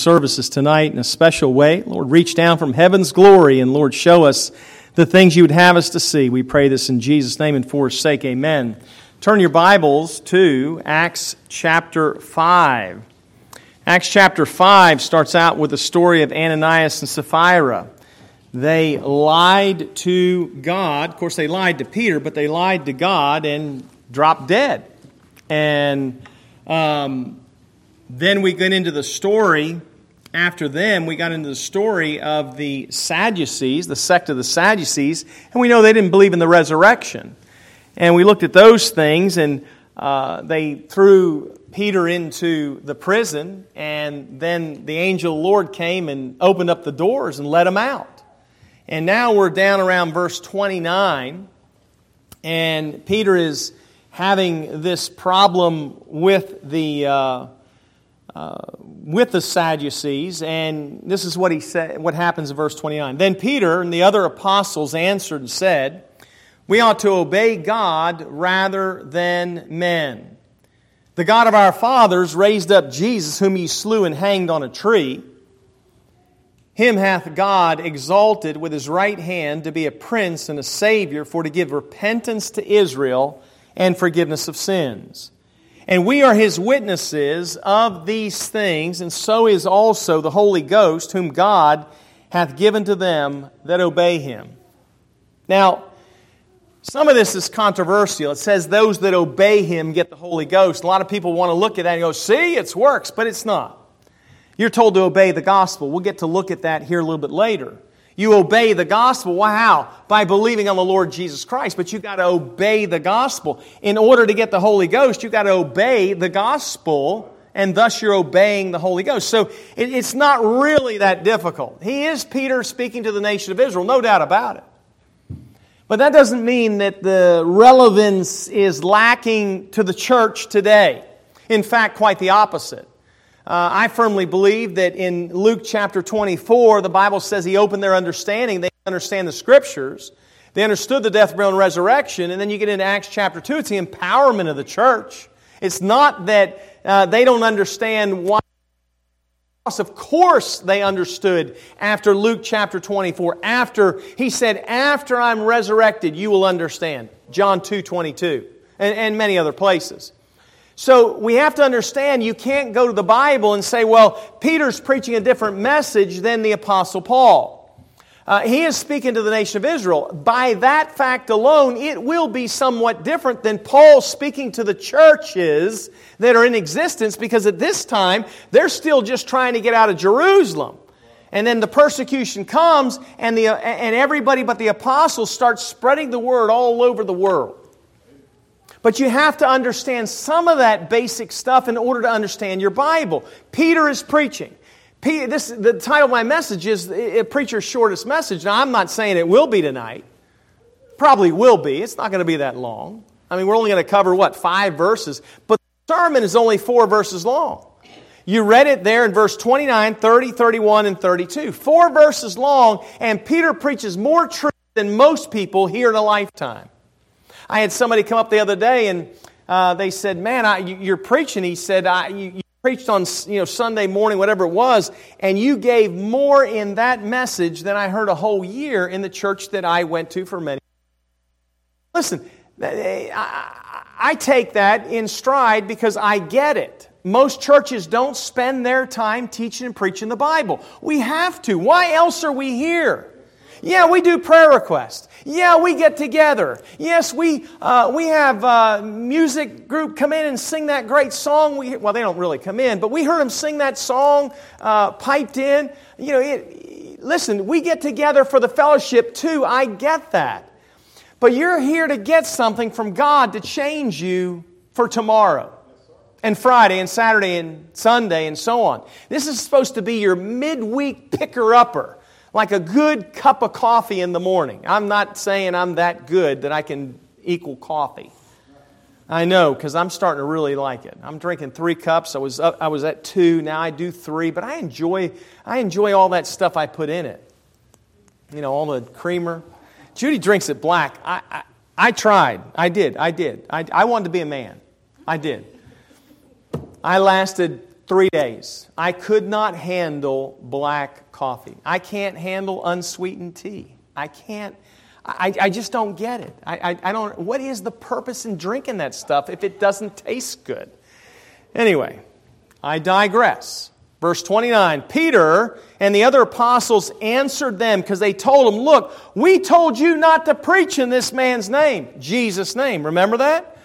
services tonight in a special way. Lord, reach down from heaven's glory and, Lord, show us the things you would have us to see. We pray this in Jesus' name and for his sake. Amen. Turn your Bibles to Acts chapter 5. Acts chapter 5 starts out with the story of Ananias and Sapphira. They lied to God. Of course, they lied to Peter, but they lied to God and dropped dead. And um, then we get into the story. After them, we got into the story of the Sadducees, the sect of the Sadducees, and we know they didn't believe in the resurrection. And we looked at those things, and uh, they threw Peter into the prison, and then the angel the Lord came and opened up the doors and let him out. And now we're down around verse 29, and Peter is having this problem with the, uh, uh, with the Sadducees, and this is what he said, what happens in verse 29. Then Peter and the other apostles answered and said, We ought to obey God rather than men. The God of our fathers raised up Jesus, whom he slew and hanged on a tree. Him hath God exalted with his right hand to be a prince and a savior, for to give repentance to Israel and forgiveness of sins. And we are his witnesses of these things, and so is also the Holy Ghost, whom God hath given to them that obey him. Now, some of this is controversial. It says those that obey him get the Holy Ghost. A lot of people want to look at that and go, see, it works, but it's not. You're told to obey the gospel. We'll get to look at that here a little bit later. You obey the gospel. Wow. By believing on the Lord Jesus Christ. But you've got to obey the gospel. In order to get the Holy Ghost, you've got to obey the gospel, and thus you're obeying the Holy Ghost. So it's not really that difficult. He is Peter speaking to the nation of Israel, no doubt about it. But that doesn't mean that the relevance is lacking to the church today. In fact, quite the opposite. Uh, I firmly believe that in Luke chapter 24, the Bible says he opened their understanding. They understand the scriptures. They understood the death, burial, and resurrection. And then you get into Acts chapter 2, it's the empowerment of the church. It's not that uh, they don't understand why. Of course, they understood after Luke chapter 24. After, he said, After I'm resurrected, you will understand. John 2 22, and, and many other places. So we have to understand you can't go to the Bible and say, well, Peter's preaching a different message than the Apostle Paul. Uh, he is speaking to the nation of Israel. By that fact alone, it will be somewhat different than Paul speaking to the churches that are in existence because at this time, they're still just trying to get out of Jerusalem. And then the persecution comes, and, the, and everybody but the apostles start spreading the word all over the world. But you have to understand some of that basic stuff in order to understand your Bible. Peter is preaching. this, the title of my message is A Preacher's Shortest Message. Now, I'm not saying it will be tonight. Probably will be. It's not going to be that long. I mean, we're only going to cover, what, five verses? But the sermon is only four verses long. You read it there in verse 29, 30, 31, and 32. Four verses long, and Peter preaches more truth than most people hear in a lifetime. I had somebody come up the other day and uh, they said, Man, I, you, are preaching. He said, I, you, you preached on you know, Sunday morning, whatever it was, and you gave more in that message than I heard a whole year in the church that I went to for many. Listen, I, I take that in stride because I get it. Most churches don't spend their time teaching and preaching the Bible. We have to. Why else are we here? Yeah, we do prayer requests. Yeah, we get together. Yes, we, uh, we have uh, music group come in and sing that great song. We, well, they don't really come in, but we heard them sing that song uh, piped in. You know, it, listen, we get together for the fellowship too. I get that. But you're here to get something from God to change you for tomorrow and Friday and Saturday and Sunday and so on. This is supposed to be your midweek picker upper like a good cup of coffee in the morning. I'm not saying I'm that good that I can equal coffee. I know because I'm starting to really like it. I'm drinking three cups. I was up, I was at two. Now I do three, but I enjoy I enjoy all that stuff I put in it. You know, all the creamer. Judy drinks it black. I, I, I tried. I did. I did. I, I wanted to be a man. I did. I lasted three days. I could not handle black coffee. I can't handle unsweetened tea. I can't. I, I just don't get it. I, I, I don't. What is the purpose in drinking that stuff if it doesn't taste good? Anyway, I digress. Verse 29 Peter and the other apostles answered them because they told him, Look, we told you not to preach in this man's name, Jesus' name. Remember that?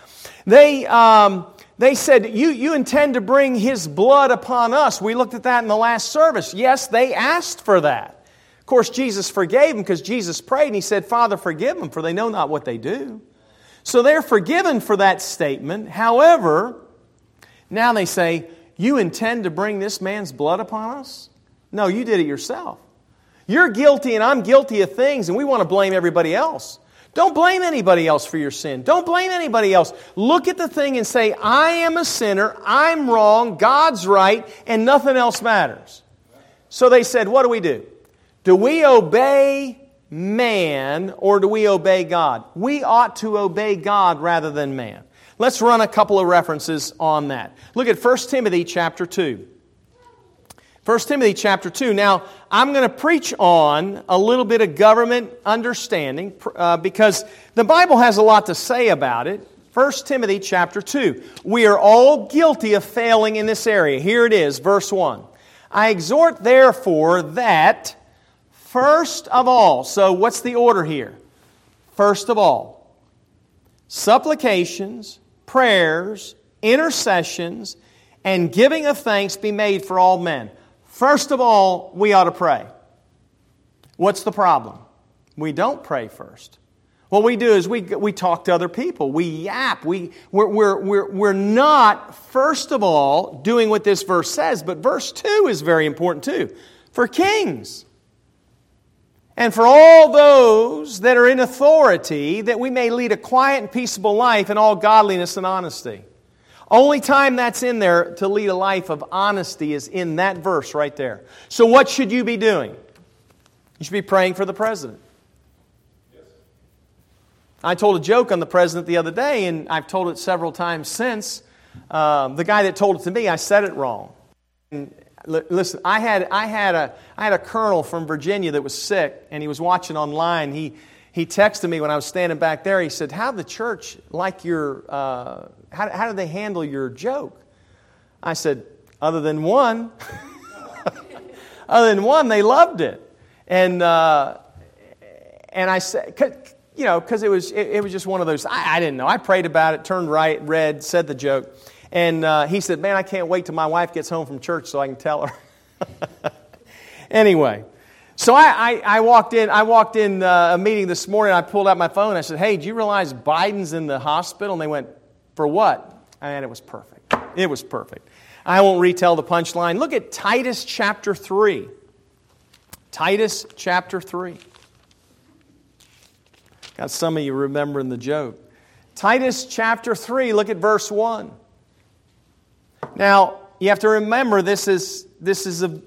They, um, they said, you, you intend to bring his blood upon us. We looked at that in the last service. Yes, they asked for that. Of course, Jesus forgave them because Jesus prayed and he said, Father, forgive them, for they know not what they do. So they're forgiven for that statement. However, now they say, You intend to bring this man's blood upon us? No, you did it yourself. You're guilty and I'm guilty of things, and we want to blame everybody else. Don't blame anybody else for your sin. Don't blame anybody else. Look at the thing and say, I am a sinner, I'm wrong, God's right, and nothing else matters. So they said, What do we do? Do we obey man or do we obey God? We ought to obey God rather than man. Let's run a couple of references on that. Look at 1 Timothy chapter 2. 1 Timothy chapter 2. Now, I'm going to preach on a little bit of government understanding uh, because the Bible has a lot to say about it. 1 Timothy chapter 2. We are all guilty of failing in this area. Here it is, verse 1. I exhort, therefore, that first of all, so what's the order here? First of all, supplications, prayers, intercessions, and giving of thanks be made for all men. First of all, we ought to pray. What's the problem? We don't pray first. What we do is we, we talk to other people. We yap. We, we're, we're, we're, we're not, first of all, doing what this verse says, but verse 2 is very important too. For kings and for all those that are in authority, that we may lead a quiet and peaceable life in all godliness and honesty. Only time that's in there to lead a life of honesty is in that verse right there. So, what should you be doing? You should be praying for the president. I told a joke on the president the other day, and I've told it several times since. Um, the guy that told it to me, I said it wrong. And listen, I had, I, had a, I had a colonel from Virginia that was sick, and he was watching online. He, he texted me when I was standing back there. He said, How the church like your, uh, how, how they handle your joke? I said, Other than one, other than one, they loved it. And, uh, and I said, you know, because it was, it, it, was just one of those, I, I, didn't know. I prayed about it, turned right, read, said the joke. And uh, he said, Man, I can't wait till my wife gets home from church so I can tell her. anyway, so I, I, I, walked in, I walked in uh, a meeting this morning. I pulled out my phone. I said, Hey, do you realize Biden's in the hospital? And they went, For what? And it was perfect. It was perfect. I won't retell the punchline. Look at Titus chapter 3. Titus chapter 3. Got some of you remembering the joke. Titus chapter 3, look at verse 1. Now, you have to remember this is, this is a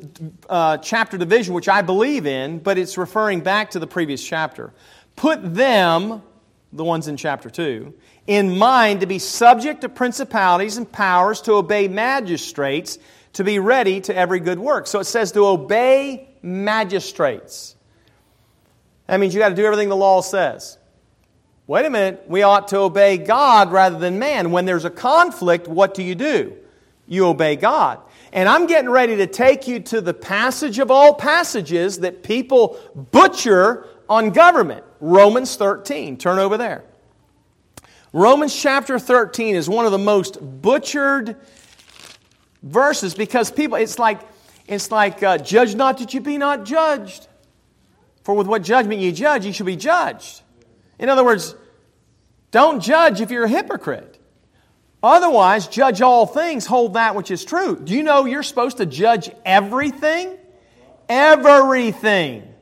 uh, chapter division, which I believe in, but it's referring back to the previous chapter. Put them, the ones in chapter 2, in mind to be subject to principalities and powers, to obey magistrates, to be ready to every good work. So it says to obey magistrates. That means you got to do everything the law says. Wait a minute, we ought to obey God rather than man. When there's a conflict, what do you do? You obey God. And I'm getting ready to take you to the passage of all passages that people butcher on government Romans 13. Turn over there. Romans chapter 13 is one of the most butchered verses because people, it's like, it's like, uh, judge not that you be not judged. For with what judgment you judge, you shall be judged. In other words, don't judge if you're a hypocrite. Otherwise, judge all things, hold that which is true. Do you know you're supposed to judge everything? Everything.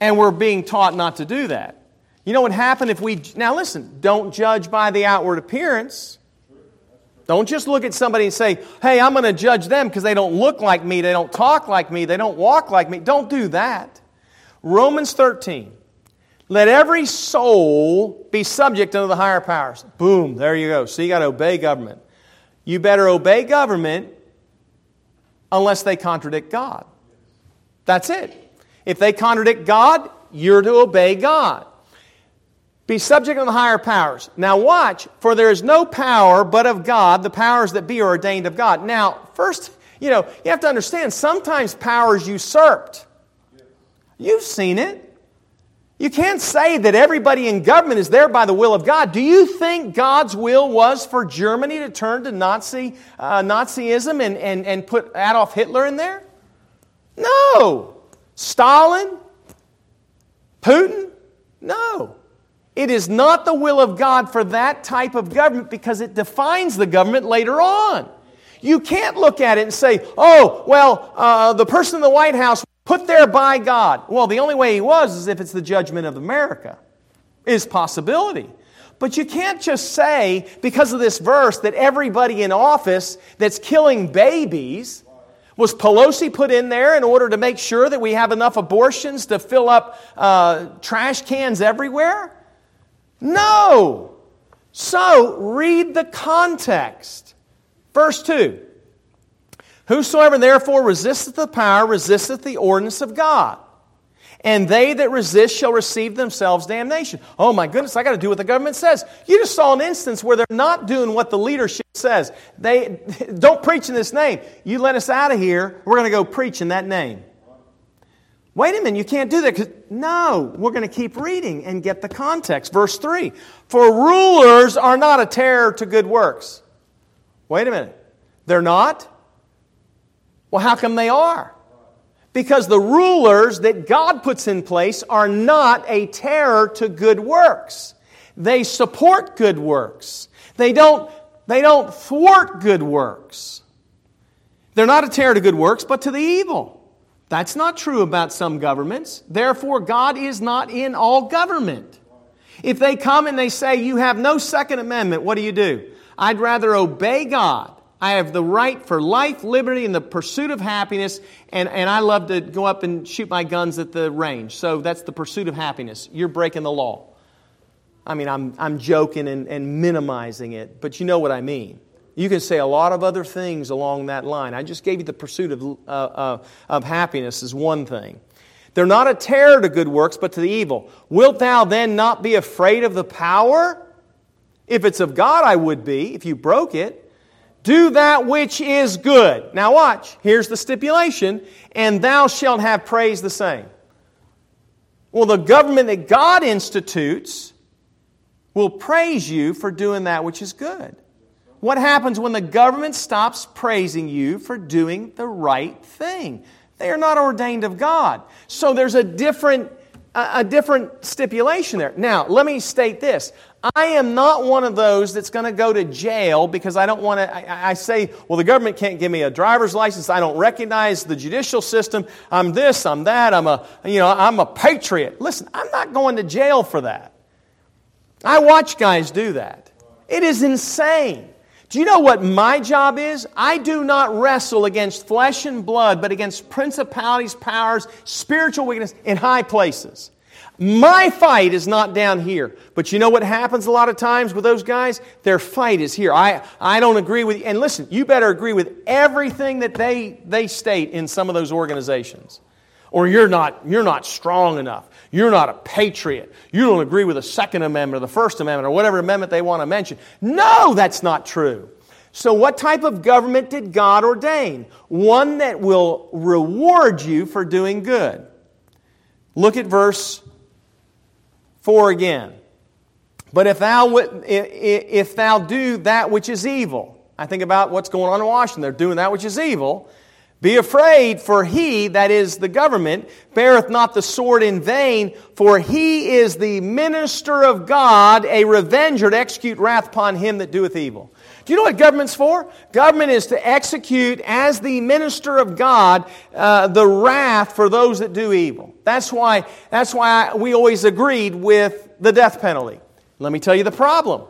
And we're being taught not to do that. You know what happened if we. Now, listen, don't judge by the outward appearance. Don't just look at somebody and say, hey, I'm going to judge them because they don't look like me, they don't talk like me, they don't walk like me. Don't do that. Romans 13. Let every soul be subject unto the higher powers. Boom, there you go. So you got to obey government. You better obey government unless they contradict God. That's it. If they contradict God, you're to obey God. Be subject to the higher powers. Now, watch, for there is no power but of God, the powers that be are ordained of God. Now, first, you know, you have to understand sometimes power is usurped. You've seen it. You can't say that everybody in government is there by the will of God. Do you think God's will was for Germany to turn to Nazi, uh, Nazism and, and, and put Adolf Hitler in there? No. Stalin? Putin? No. It is not the will of God for that type of government because it defines the government later on. You can't look at it and say, oh, well, uh, the person in the White House put there by God. Well, the only way he was is if it's the judgment of America, is possibility. But you can't just say, because of this verse, that everybody in office that's killing babies was Pelosi put in there in order to make sure that we have enough abortions to fill up uh, trash cans everywhere? No. So, read the context. Verse 2 Whosoever therefore resisteth the power resisteth the ordinance of God. And they that resist shall receive themselves damnation. Oh my goodness, I got to do what the government says. You just saw an instance where they're not doing what the leadership says. They don't preach in this name. You let us out of here, we're going to go preach in that name. Wait a minute, you can't do that. because No, we're going to keep reading and get the context. Verse 3 For rulers are not a terror to good works. Wait a minute. They're not? Well, how come they are? Because the rulers that God puts in place are not a terror to good works. They support good works. They don't, they don't thwart good works. They're not a terror to good works, but to the evil. That's not true about some governments. Therefore, God is not in all government. If they come and they say, You have no Second Amendment, what do you do? I'd rather obey God I have the right for life, liberty, and the pursuit of happiness, and, and I love to go up and shoot my guns at the range. So that's the pursuit of happiness. You're breaking the law. I mean, I'm, I'm joking and, and minimizing it, but you know what I mean. You can say a lot of other things along that line. I just gave you the pursuit of, uh, uh, of happiness is one thing. They're not a terror to good works, but to the evil. Wilt thou then not be afraid of the power? If it's of God, I would be, if you broke it. Do that which is good. Now, watch. Here's the stipulation and thou shalt have praise the same. Well, the government that God institutes will praise you for doing that which is good. What happens when the government stops praising you for doing the right thing? They are not ordained of God. So there's a different, a different stipulation there. Now, let me state this. I am not one of those that's going to go to jail because I don't want to. I, I, say, well, the government can't give me a driver's license. I don't recognize the judicial system. I'm this, I'm that. I'm a, you know, I'm a patriot. Listen, I'm not going to jail for that. I watch guys do that. It is insane. Do you know what my job is? I do not wrestle against flesh and blood, but against principalities, powers, spiritual weakness in high places. My fight is not down here. But you know what happens a lot of times with those guys? Their fight is here. I, I don't agree with you. And listen, you better agree with everything that they, they state in some of those organizations. Or you're not, you're not strong enough. You're not a patriot. You don't agree with the Second Amendment or the First Amendment or whatever amendment they want to mention. No, that's not true. So, what type of government did God ordain? One that will reward you for doing good. Look at verse 4 again. But if thou, if thou do that which is evil, I think about what's going on in Washington. They're doing that which is evil. Be afraid, for he, that is the government, beareth not the sword in vain, for he is the minister of God, a revenger to execute wrath upon him that doeth evil. Do you know what government's for? Government is to execute, as the minister of God, uh, the wrath for those that do evil. That's why, that's why we always agreed with the death penalty. Let me tell you the problem.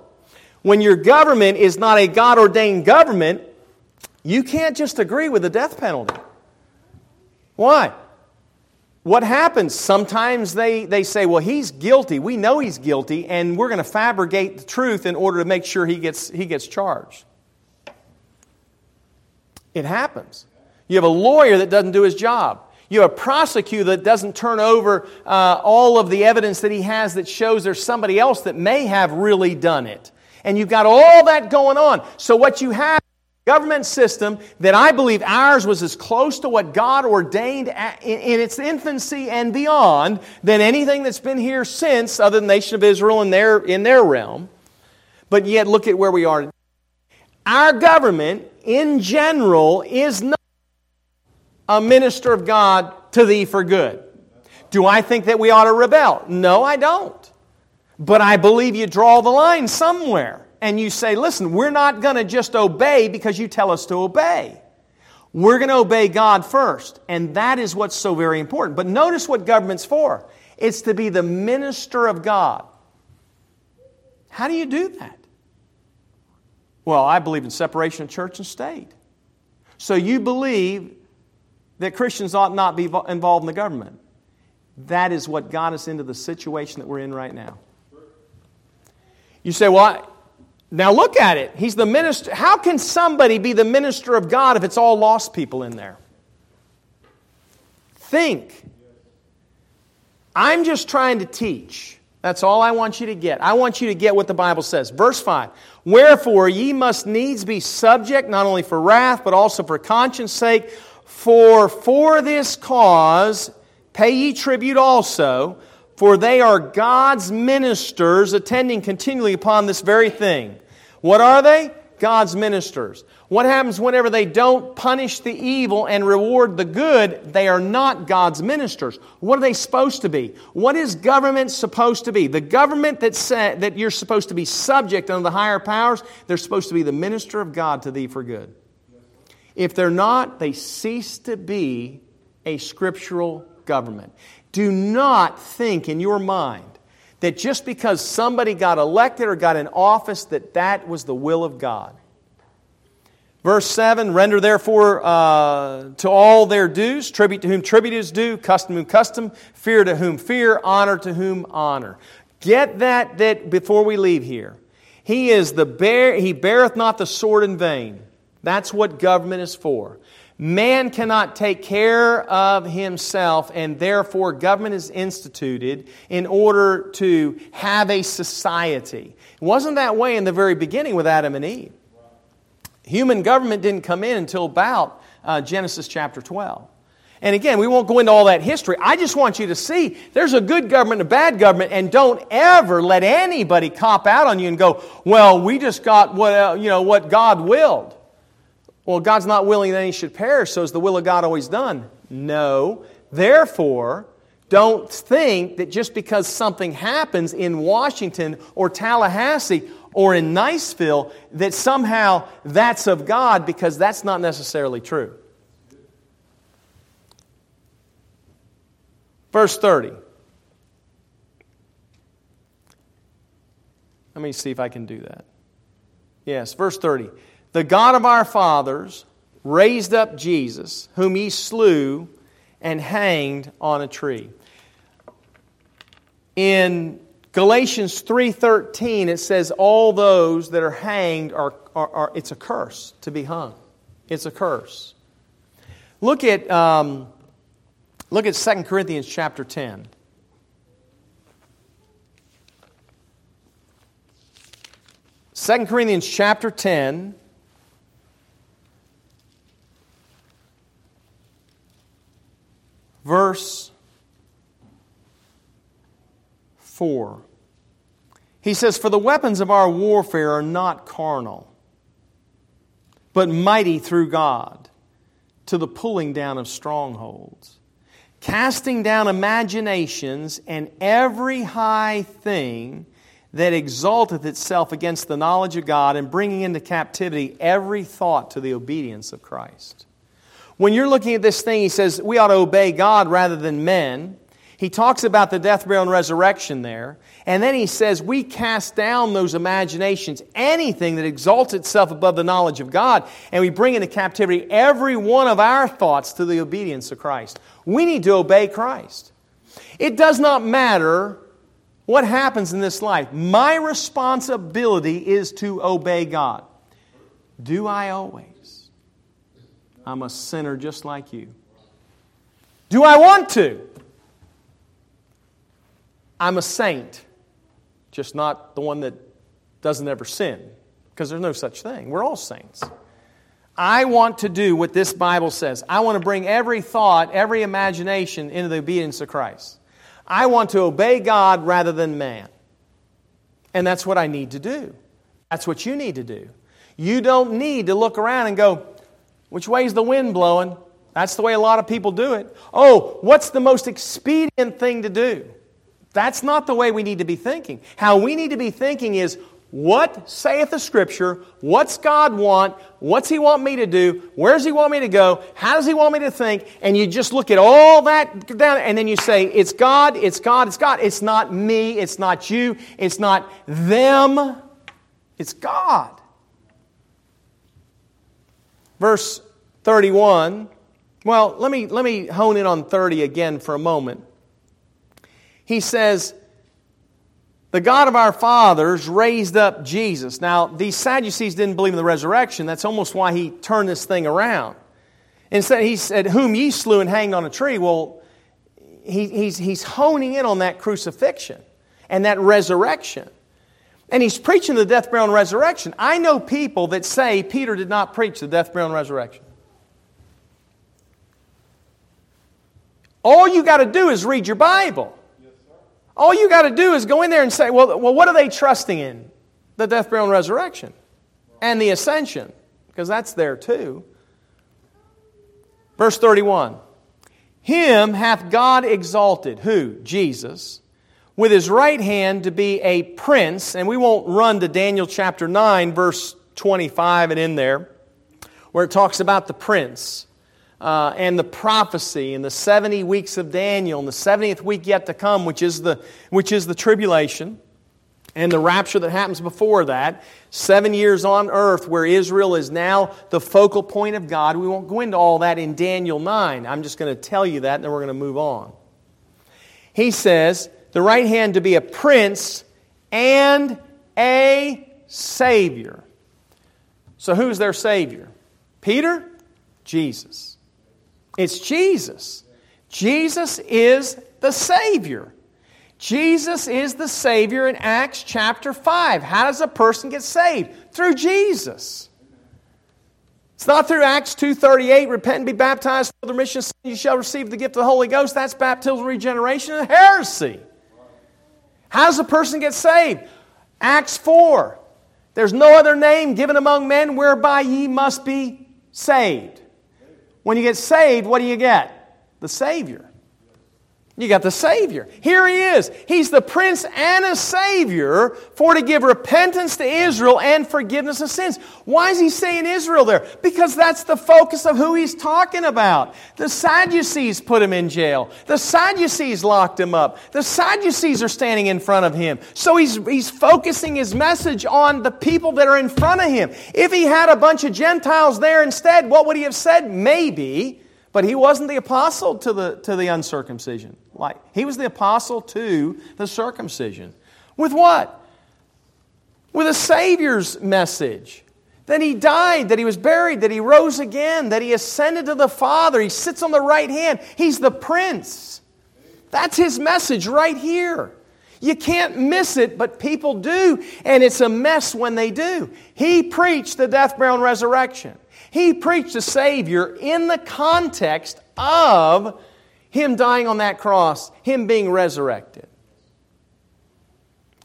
When your government is not a God ordained government, you can't just agree with the death penalty. Why? What happens? Sometimes they, they say, well, he's guilty. We know he's guilty, and we're going to fabricate the truth in order to make sure he gets, he gets charged. It happens. You have a lawyer that doesn't do his job. You have a prosecutor that doesn't turn over uh, all of the evidence that he has that shows there's somebody else that may have really done it. And you've got all that going on. So what you have government system that I believe ours was as close to what God ordained in its infancy and beyond than anything that's been here since, other than the nation of Israel in their, in their realm. But yet, look at where we are. Our government, in general, is not a minister of God to thee for good. Do I think that we ought to rebel? No, I don't. But I believe you draw the line somewhere and you say, listen, we're not going to just obey because you tell us to obey. We're going to obey God first. And that is what's so very important. But notice what government's for it's to be the minister of God. How do you do that? Well, I believe in separation of church and state. So you believe that Christians ought not be involved in the government. That is what got us into the situation that we're in right now. You say, well, now look at it. He's the minister. How can somebody be the minister of God if it's all lost people in there? Think. I'm just trying to teach. That's all I want you to get. I want you to get what the Bible says. Verse 5 Wherefore ye must needs be subject, not only for wrath, but also for conscience sake. For for this cause pay ye tribute also, for they are God's ministers attending continually upon this very thing. What are they? God's ministers. What happens whenever they don't punish the evil and reward the good? They are not God's ministers. What are they supposed to be? What is government supposed to be? The government that, sa- that you're supposed to be subject under the higher powers, they're supposed to be the minister of God to thee for good. If they're not, they cease to be a scriptural government. Do not think in your mind that just because somebody got elected or got in office that that was the will of God. Verse 7 Render therefore uh, to all their dues, tribute to whom tribute is due, custom to whom custom, fear to whom fear, honor to whom honor. Get that, that before we leave here. He is the bear, he beareth not the sword in vain. That's what government is for. Man cannot take care of himself, and therefore government is instituted in order to have a society. It wasn't that way in the very beginning with Adam and Eve. Human government didn't come in until about uh, Genesis chapter 12. And again, we won't go into all that history. I just want you to see there's a good government and a bad government, and don't ever let anybody cop out on you and go, well, we just got what, uh, you know, what God willed. Well, God's not willing that any should perish, so is the will of God always done? No. Therefore, don't think that just because something happens in Washington or Tallahassee or in Niceville that somehow that's of God because that's not necessarily true. Verse 30. Let me see if I can do that. Yes, verse 30. The God of our fathers raised up Jesus, whom he slew and hanged on a tree. In Galatians 3:13 it says all those that are hanged are, are, are, it's a curse to be hung. It's a curse. Look at um, look at 2 Corinthians chapter 10. 2 Corinthians chapter 10 verse 4. He says, For the weapons of our warfare are not carnal, but mighty through God to the pulling down of strongholds, casting down imaginations and every high thing that exalteth itself against the knowledge of God, and bringing into captivity every thought to the obedience of Christ. When you're looking at this thing, he says we ought to obey God rather than men. He talks about the death, burial, and resurrection there. And then he says we cast down those imaginations, anything that exalts itself above the knowledge of God, and we bring into captivity every one of our thoughts to the obedience of Christ. We need to obey Christ. It does not matter what happens in this life. My responsibility is to obey God. Do I always? I'm a sinner just like you. Do I want to? I'm a saint, just not the one that doesn't ever sin, because there's no such thing. We're all saints. I want to do what this Bible says. I want to bring every thought, every imagination into the obedience of Christ. I want to obey God rather than man. And that's what I need to do. That's what you need to do. You don't need to look around and go, which way is the wind blowing? That's the way a lot of people do it. Oh, what's the most expedient thing to do? That's not the way we need to be thinking. How we need to be thinking is, what saith the Scripture? What's God want? What's He want me to do? Where does He want me to go? How does He want me to think? And you just look at all that down, and then you say, It's God, it's God, it's God. It's not me, it's not you, it's not them, it's God. Verse 31. Well, let me, let me hone in on 30 again for a moment. He says, the God of our fathers raised up Jesus. Now, these Sadducees didn't believe in the resurrection. That's almost why he turned this thing around. Instead, he said, Whom ye slew and hanged on a tree. Well, he, he's, he's honing in on that crucifixion and that resurrection. And he's preaching the death, burial, and resurrection. I know people that say Peter did not preach the death, burial, and resurrection. All you got to do is read your Bible. All you got to do is go in there and say, well, well, what are they trusting in? The death, burial, and resurrection. And the ascension, because that's there too. Verse 31 Him hath God exalted. Who? Jesus. With his right hand to be a prince. And we won't run to Daniel chapter 9, verse 25 and in there, where it talks about the prince uh, and the prophecy and the 70 weeks of Daniel and the 70th week yet to come, which is the, which is the tribulation and the rapture that happens before that. Seven years on earth where Israel is now the focal point of God. We won't go into all that in Daniel 9. I'm just going to tell you that and then we're going to move on. He says, the right hand to be a prince and a savior. So who's their savior? Peter? Jesus. It's Jesus. Jesus is the Savior. Jesus is the Savior in Acts chapter 5. How does a person get saved? Through Jesus. It's not through Acts 2.38, repent and be baptized for the remission of sin, you shall receive the gift of the Holy Ghost. That's baptismal regeneration and heresy. How does a person get saved? Acts 4. There's no other name given among men whereby ye must be saved. When you get saved, what do you get? The Savior. You got the Savior. Here he is. He's the Prince and a Savior for to give repentance to Israel and forgiveness of sins. Why is he saying Israel there? Because that's the focus of who he's talking about. The Sadducees put him in jail. The Sadducees locked him up. The Sadducees are standing in front of him. So he's, he's focusing his message on the people that are in front of him. If he had a bunch of Gentiles there instead, what would he have said? Maybe. But he wasn't the apostle to the, to the uncircumcision. Like, he was the apostle to the circumcision. With what? With a Savior's message. That he died, that he was buried, that he rose again, that he ascended to the Father. He sits on the right hand. He's the Prince. That's his message right here. You can't miss it, but people do, and it's a mess when they do. He preached the death, burial, and resurrection. He preached a Savior in the context of Him dying on that cross, Him being resurrected.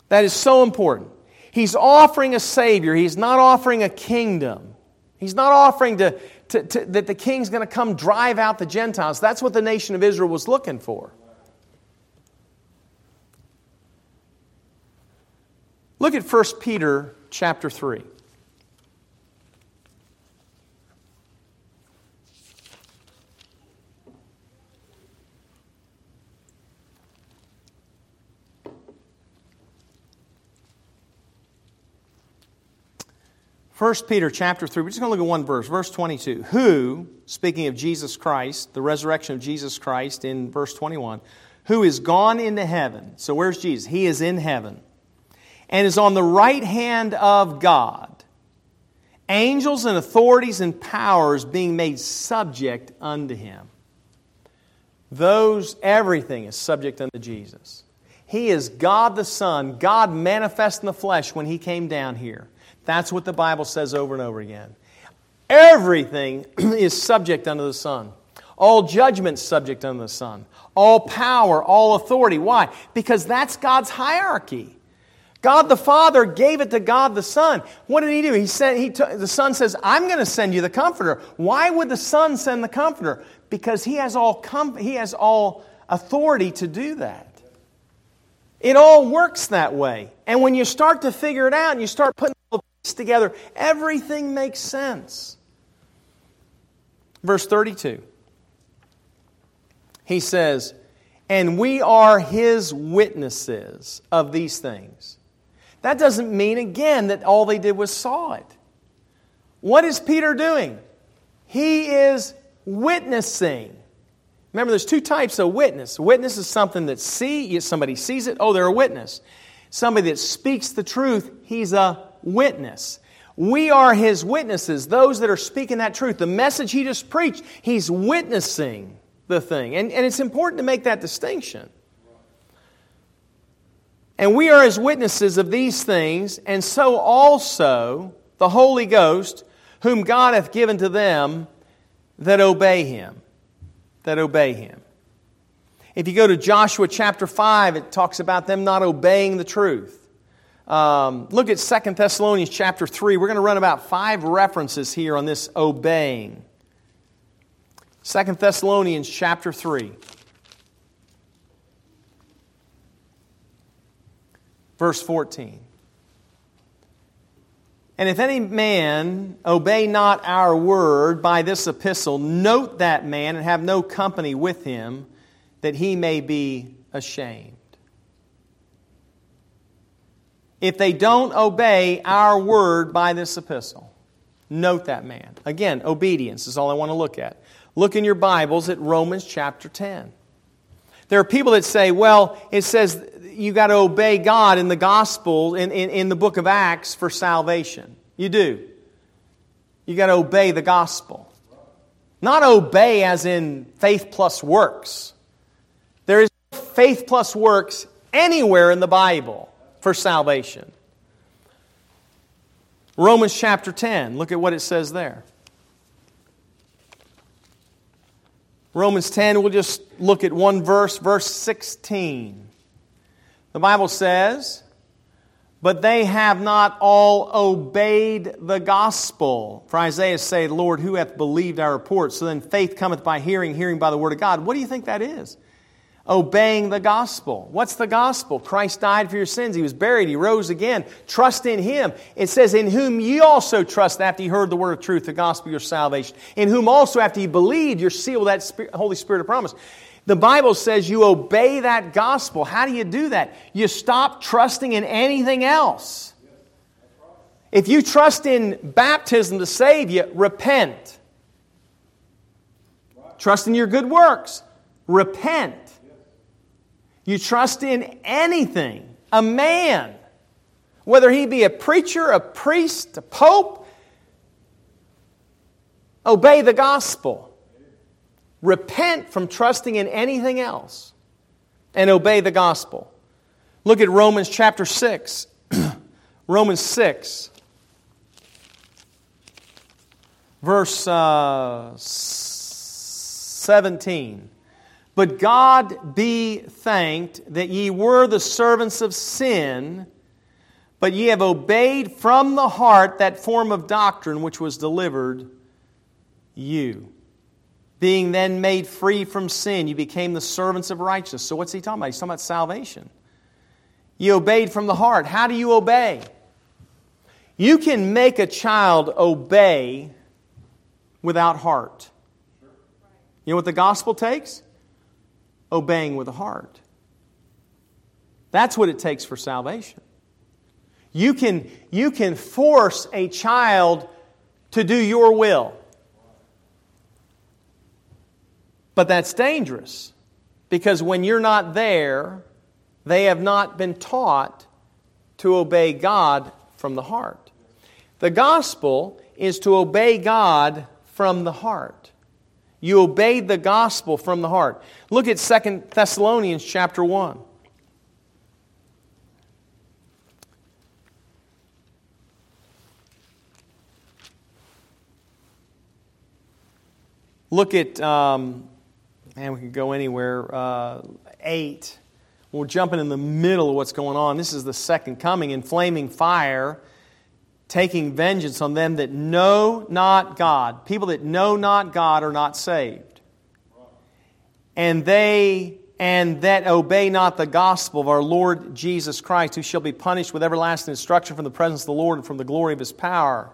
That is so important. He's offering a Savior, He's not offering a kingdom. He's not offering to, to, to that the king's going to come drive out the Gentiles. That's what the nation of Israel was looking for. Look at 1 Peter chapter 3. 1 Peter chapter 3, we're just going to look at one verse, verse 22. Who, speaking of Jesus Christ, the resurrection of Jesus Christ in verse 21, who is gone into heaven. So where's Jesus? He is in heaven and is on the right hand of God angels and authorities and powers being made subject unto him. Those, everything is subject unto Jesus. He is God the Son, God manifest in the flesh when He came down here. That's what the Bible says over and over again. Everything is subject unto the Son. All judgment subject unto the Son. All power, all authority. Why? Because that's God's hierarchy. God the Father gave it to God the Son. What did He do? He said, he t- the Son says, I'm going to send you the Comforter. Why would the Son send the Comforter? Because He has all, com- he has all authority to do that. It all works that way. And when you start to figure it out and you start putting together, everything makes sense. Verse 32. He says, And we are His witnesses of these things. That doesn't mean, again, that all they did was saw it. What is Peter doing? He is witnessing. Remember, there's two types of witness. Witness is something that see somebody sees it. Oh, they're a witness. Somebody that speaks the truth. He's a witness. We are his witnesses. Those that are speaking that truth. The message he just preached. He's witnessing the thing, and, and it's important to make that distinction. And we are his witnesses of these things, and so also the Holy Ghost, whom God hath given to them that obey him that obey him. If you go to Joshua chapter 5, it talks about them not obeying the truth. Um, look at 2 Thessalonians chapter 3. We're going to run about five references here on this obeying. 2 Thessalonians chapter 3. Verse 14. And if any man obey not our word by this epistle, note that man and have no company with him, that he may be ashamed. If they don't obey our word by this epistle, note that man. Again, obedience is all I want to look at. Look in your Bibles at Romans chapter 10. There are people that say, well, it says you got to obey God in the gospel, in, in, in the book of Acts for salvation. You do. You got to obey the gospel. Not obey as in faith plus works. There is faith plus works anywhere in the Bible for salvation. Romans chapter 10, look at what it says there. Romans 10, we'll just look at one verse, verse 16. The Bible says, But they have not all obeyed the gospel. For Isaiah said, Lord, who hath believed our report? So then faith cometh by hearing, hearing by the word of God. What do you think that is? Obeying the gospel. What's the gospel? Christ died for your sins. He was buried. He rose again. Trust in Him. It says, In whom ye also trust after you heard the word of truth, the gospel of your salvation. In whom also after you believed, you're sealed with that Holy Spirit of promise. The Bible says you obey that gospel. How do you do that? You stop trusting in anything else. If you trust in baptism to save you, repent. Trust in your good works, repent. You trust in anything, a man, whether he be a preacher, a priest, a pope, obey the gospel. Repent from trusting in anything else and obey the gospel. Look at Romans chapter 6. Romans 6, verse uh, 17. But God be thanked that ye were the servants of sin, but ye have obeyed from the heart that form of doctrine which was delivered you. Being then made free from sin, you became the servants of righteousness. So, what's he talking about? He's talking about salvation. You obeyed from the heart. How do you obey? You can make a child obey without heart. You know what the gospel takes? Obeying with the heart. That's what it takes for salvation. You can, you can force a child to do your will. But that's dangerous because when you're not there, they have not been taught to obey God from the heart. The gospel is to obey God from the heart. You obeyed the gospel from the heart. Look at 2 Thessalonians chapter 1. Look at, um, man, we can go anywhere. Uh, 8. We're jumping in the middle of what's going on. This is the second coming in flaming fire, taking vengeance on them that know not God. People that know not God are not saved. And they and that obey not the gospel of our Lord Jesus Christ, who shall be punished with everlasting destruction from the presence of the Lord and from the glory of his power.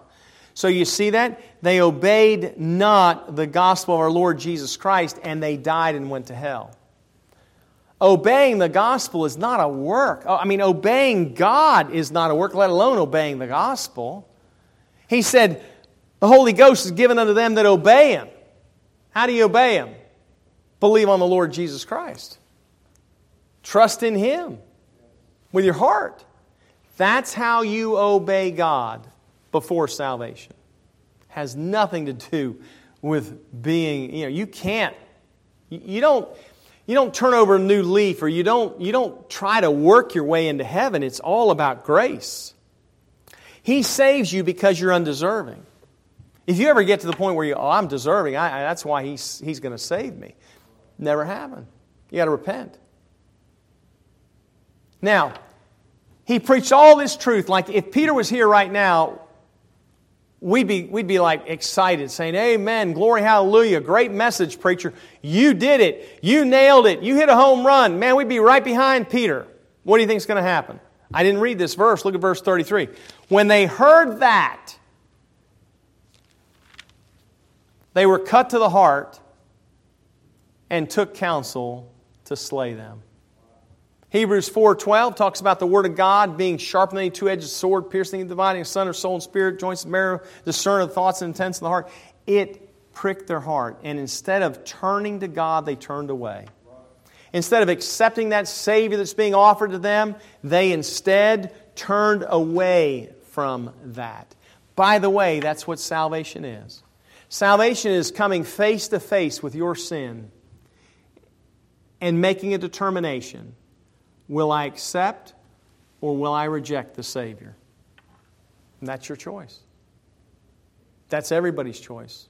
So you see that? They obeyed not the gospel of our Lord Jesus Christ and they died and went to hell. Obeying the gospel is not a work. Oh, I mean, obeying God is not a work, let alone obeying the gospel. He said, The Holy Ghost is given unto them that obey Him. How do you obey Him? Believe on the Lord Jesus Christ. Trust in Him with your heart. That's how you obey God before salvation. Has nothing to do with being, you know, you can't, you don't, you don't turn over a new leaf or you don't, you don't try to work your way into heaven. It's all about grace. He saves you because you're undeserving. If you ever get to the point where you, oh, I'm deserving, I, I, that's why he's, he's going to save me. Never happened. You got to repent. Now, he preached all this truth. Like if Peter was here right now, we'd be, we'd be like excited, saying, Amen, glory, hallelujah, great message, preacher. You did it. You nailed it. You hit a home run. Man, we'd be right behind Peter. What do you think is going to happen? I didn't read this verse. Look at verse 33. When they heard that, they were cut to the heart and took counsel to slay them. Hebrews 4.12 talks about the Word of God being sharper than a two-edged sword, piercing and dividing son of soul and spirit, joints and marrow, discern of thoughts and intents of the heart. It pricked their heart. And instead of turning to God, they turned away. Instead of accepting that Savior that's being offered to them, they instead turned away from that. By the way, that's what salvation is. Salvation is coming face to face with your sin and making a determination Will I accept or will I reject the Savior? And that's your choice. That's everybody's choice.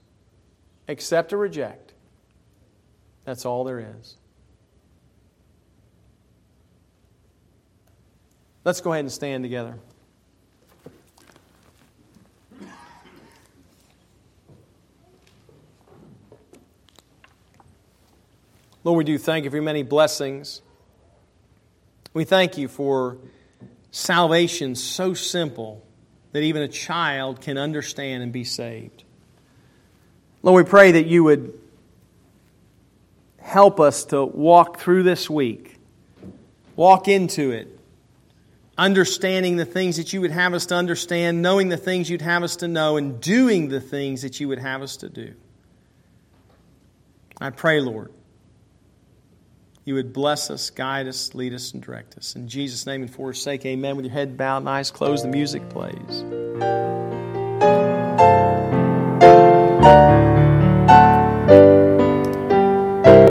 Accept or reject. That's all there is. Let's go ahead and stand together. Lord, we do thank you for your many blessings. We thank you for salvation so simple that even a child can understand and be saved. Lord, we pray that you would help us to walk through this week, walk into it, understanding the things that you would have us to understand, knowing the things you'd have us to know, and doing the things that you would have us to do. I pray, Lord, you would bless us, guide us, lead us, and direct us. In Jesus' name and for his sake, amen. With your head bowed and eyes closed, the music plays.